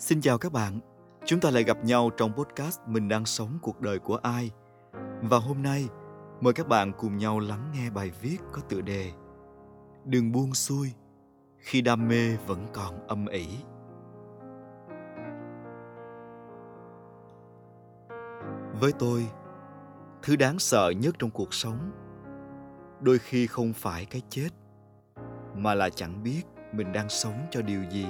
Xin chào các bạn. Chúng ta lại gặp nhau trong podcast Mình đang sống cuộc đời của ai. Và hôm nay, mời các bạn cùng nhau lắng nghe bài viết có tựa đề Đừng buông xuôi khi đam mê vẫn còn âm ỉ. Với tôi, thứ đáng sợ nhất trong cuộc sống đôi khi không phải cái chết mà là chẳng biết mình đang sống cho điều gì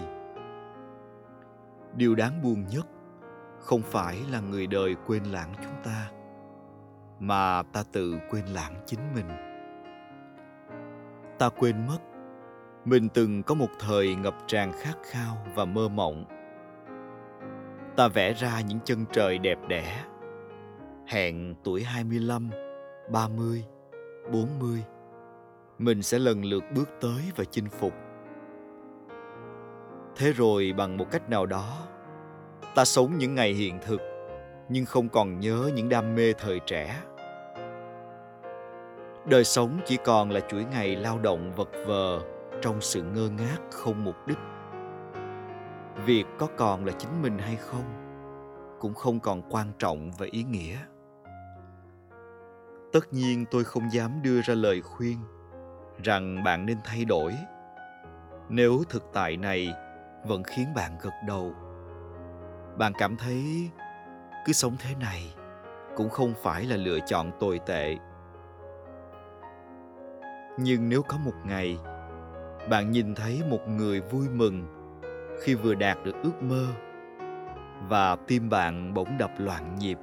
điều đáng buồn nhất không phải là người đời quên lãng chúng ta mà ta tự quên lãng chính mình. Ta quên mất mình từng có một thời ngập tràn khát khao và mơ mộng. Ta vẽ ra những chân trời đẹp đẽ hẹn tuổi 25, 30, 40 mình sẽ lần lượt bước tới và chinh phục thế rồi bằng một cách nào đó, ta sống những ngày hiện thực, nhưng không còn nhớ những đam mê thời trẻ. Đời sống chỉ còn là chuỗi ngày lao động vật vờ trong sự ngơ ngác không mục đích. Việc có còn là chính mình hay không cũng không còn quan trọng và ý nghĩa. Tất nhiên tôi không dám đưa ra lời khuyên rằng bạn nên thay đổi. Nếu thực tại này vẫn khiến bạn gật đầu. Bạn cảm thấy cứ sống thế này cũng không phải là lựa chọn tồi tệ. Nhưng nếu có một ngày bạn nhìn thấy một người vui mừng khi vừa đạt được ước mơ và tim bạn bỗng đập loạn nhịp,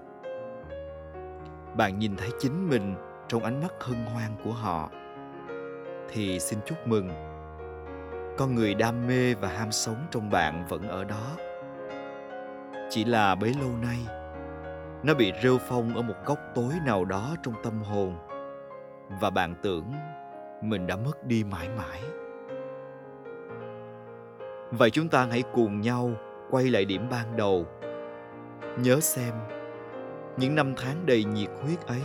bạn nhìn thấy chính mình trong ánh mắt hân hoan của họ, thì xin chúc mừng con người đam mê và ham sống trong bạn vẫn ở đó. Chỉ là bấy lâu nay, nó bị rêu phong ở một góc tối nào đó trong tâm hồn. Và bạn tưởng mình đã mất đi mãi mãi. Vậy chúng ta hãy cùng nhau quay lại điểm ban đầu. Nhớ xem, những năm tháng đầy nhiệt huyết ấy,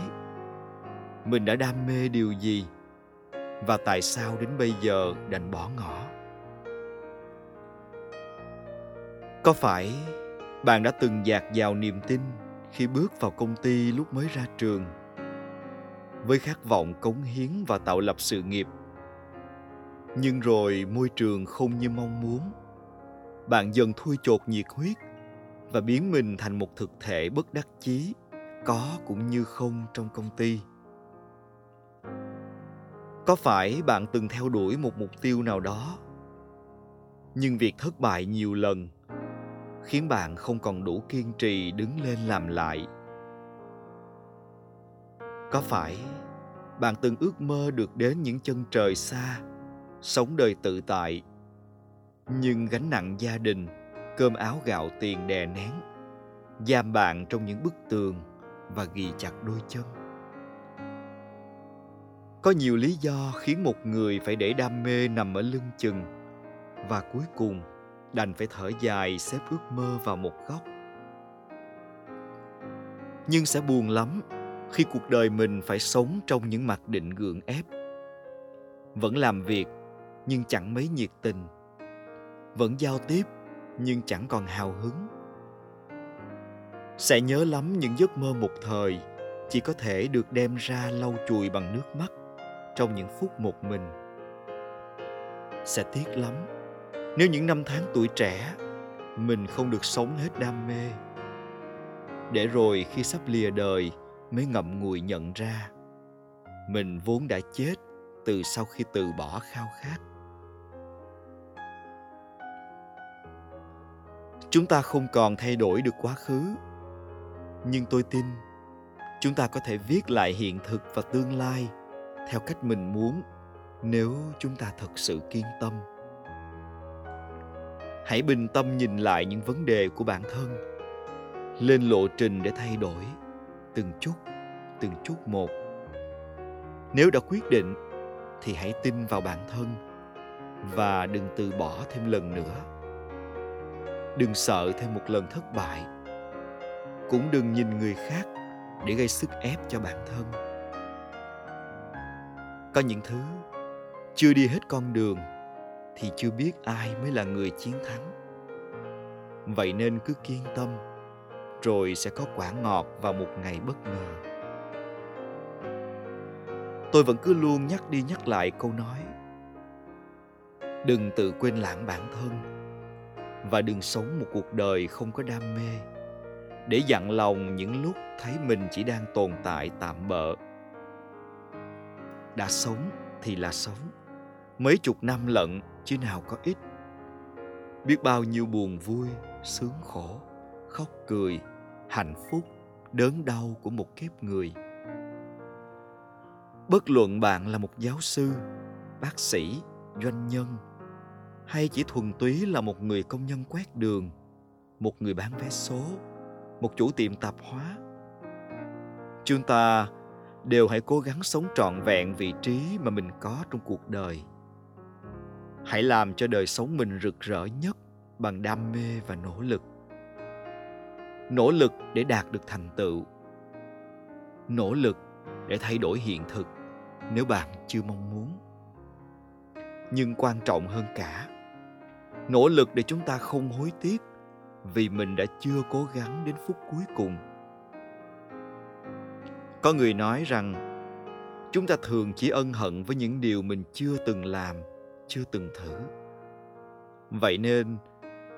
mình đã đam mê điều gì và tại sao đến bây giờ đành bỏ ngỏ? Có phải bạn đã từng dạt vào niềm tin khi bước vào công ty lúc mới ra trường? Với khát vọng cống hiến và tạo lập sự nghiệp, nhưng rồi môi trường không như mong muốn. Bạn dần thui chột nhiệt huyết và biến mình thành một thực thể bất đắc chí, có cũng như không trong công ty. Có phải bạn từng theo đuổi một mục tiêu nào đó, nhưng việc thất bại nhiều lần khiến bạn không còn đủ kiên trì đứng lên làm lại. Có phải bạn từng ước mơ được đến những chân trời xa, sống đời tự tại, nhưng gánh nặng gia đình, cơm áo gạo tiền đè nén, giam bạn trong những bức tường và ghi chặt đôi chân? Có nhiều lý do khiến một người phải để đam mê nằm ở lưng chừng và cuối cùng đành phải thở dài, xếp ước mơ vào một góc. Nhưng sẽ buồn lắm khi cuộc đời mình phải sống trong những mặc định gượng ép. Vẫn làm việc, nhưng chẳng mấy nhiệt tình. Vẫn giao tiếp, nhưng chẳng còn hào hứng. Sẽ nhớ lắm những giấc mơ một thời, chỉ có thể được đem ra lau chùi bằng nước mắt trong những phút một mình. Sẽ tiếc lắm nếu những năm tháng tuổi trẻ, mình không được sống hết đam mê. Để rồi khi sắp lìa đời mới ngậm ngùi nhận ra, mình vốn đã chết từ sau khi từ bỏ khao khát. Chúng ta không còn thay đổi được quá khứ, nhưng tôi tin chúng ta có thể viết lại hiện thực và tương lai theo cách mình muốn nếu chúng ta thật sự kiên tâm hãy bình tâm nhìn lại những vấn đề của bản thân. Lên lộ trình để thay đổi. Từng chút từng chút một. Nếu đã quyết định, thì hãy tin vào bản thân và đừng từ bỏ thêm lần nữa. Đừng sợ thêm một lần thất bại. Cũng đừng nhìn người khác để gây sức ép cho bản thân. Có những thứ chưa đi hết con đường thì chưa biết ai mới là người chiến thắng. Vậy nên cứ kiên tâm, rồi sẽ có quả ngọt vào một ngày bất ngờ. Tôi vẫn cứ luôn nhắc đi nhắc lại câu nói, đừng tự quên lãng bản thân, và đừng sống một cuộc đời không có đam mê, để dặn lòng những lúc thấy mình chỉ đang tồn tại tạm bợ. Đã sống thì là sống, mấy chục năm lận chứ nào có ít. Biết bao nhiêu buồn vui, sướng khổ, khóc cười, hạnh phúc, đớn đau của một kiếp người. Bất luận bạn là một giáo sư, bác sĩ, doanh nhân, hay chỉ thuần túy là một người công nhân quét đường, một người bán vé số, một chủ tiệm tạp hóa, chúng ta đều hãy cố gắng sống trọn vẹn vị trí mà mình có trong cuộc đời hãy làm cho đời sống mình rực rỡ nhất bằng đam mê và nỗ lực. Nỗ lực để đạt được thành tựu. Nỗ lực để thay đổi hiện thực nếu bạn chưa mong muốn. Nhưng quan trọng hơn cả, nỗ lực để chúng ta không hối tiếc vì mình đã chưa cố gắng đến phút cuối cùng. Có người nói rằng, chúng ta thường chỉ ân hận với những điều mình chưa từng làm chưa từng thử. Vậy nên,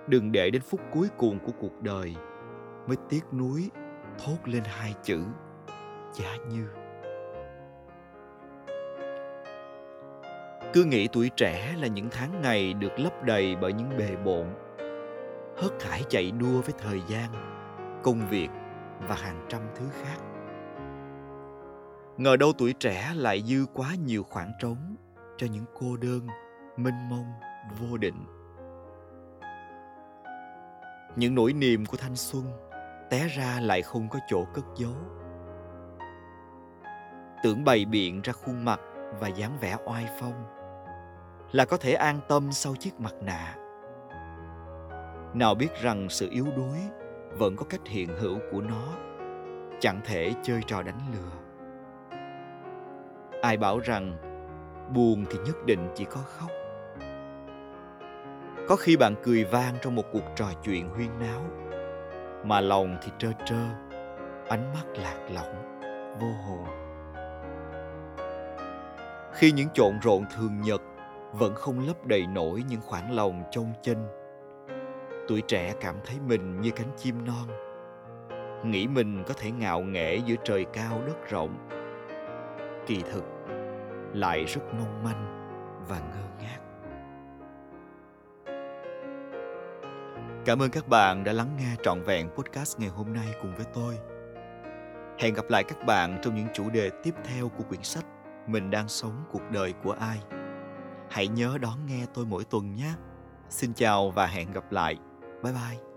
đừng để đến phút cuối cùng của cuộc đời mới tiếc nuối thốt lên hai chữ, giá như. Cứ nghĩ tuổi trẻ là những tháng ngày được lấp đầy bởi những bề bộn, hớt hải chạy đua với thời gian, công việc và hàng trăm thứ khác. Ngờ đâu tuổi trẻ lại dư quá nhiều khoảng trống cho những cô đơn mênh mông, vô định. Những nỗi niềm của thanh xuân té ra lại không có chỗ cất giấu. Tưởng bày biện ra khuôn mặt và dáng vẻ oai phong là có thể an tâm sau chiếc mặt nạ. Nào biết rằng sự yếu đuối vẫn có cách hiện hữu của nó, chẳng thể chơi trò đánh lừa. Ai bảo rằng buồn thì nhất định chỉ có khóc có khi bạn cười vang trong một cuộc trò chuyện huyên náo, mà lòng thì trơ trơ, ánh mắt lạc lõng, vô hồn. Khi những trộn rộn thường nhật vẫn không lấp đầy nổi những khoảng lòng trông chênh tuổi trẻ cảm thấy mình như cánh chim non, nghĩ mình có thể ngạo nghễ giữa trời cao đất rộng. Kỳ thực, lại rất mong manh và ngơ cảm ơn các bạn đã lắng nghe trọn vẹn podcast ngày hôm nay cùng với tôi. Hẹn gặp lại các bạn trong những chủ đề tiếp theo của quyển sách mình đang sống cuộc đời của ai. Hãy nhớ đón nghe tôi mỗi tuần nhé. Xin chào và hẹn gặp lại. Bye bye.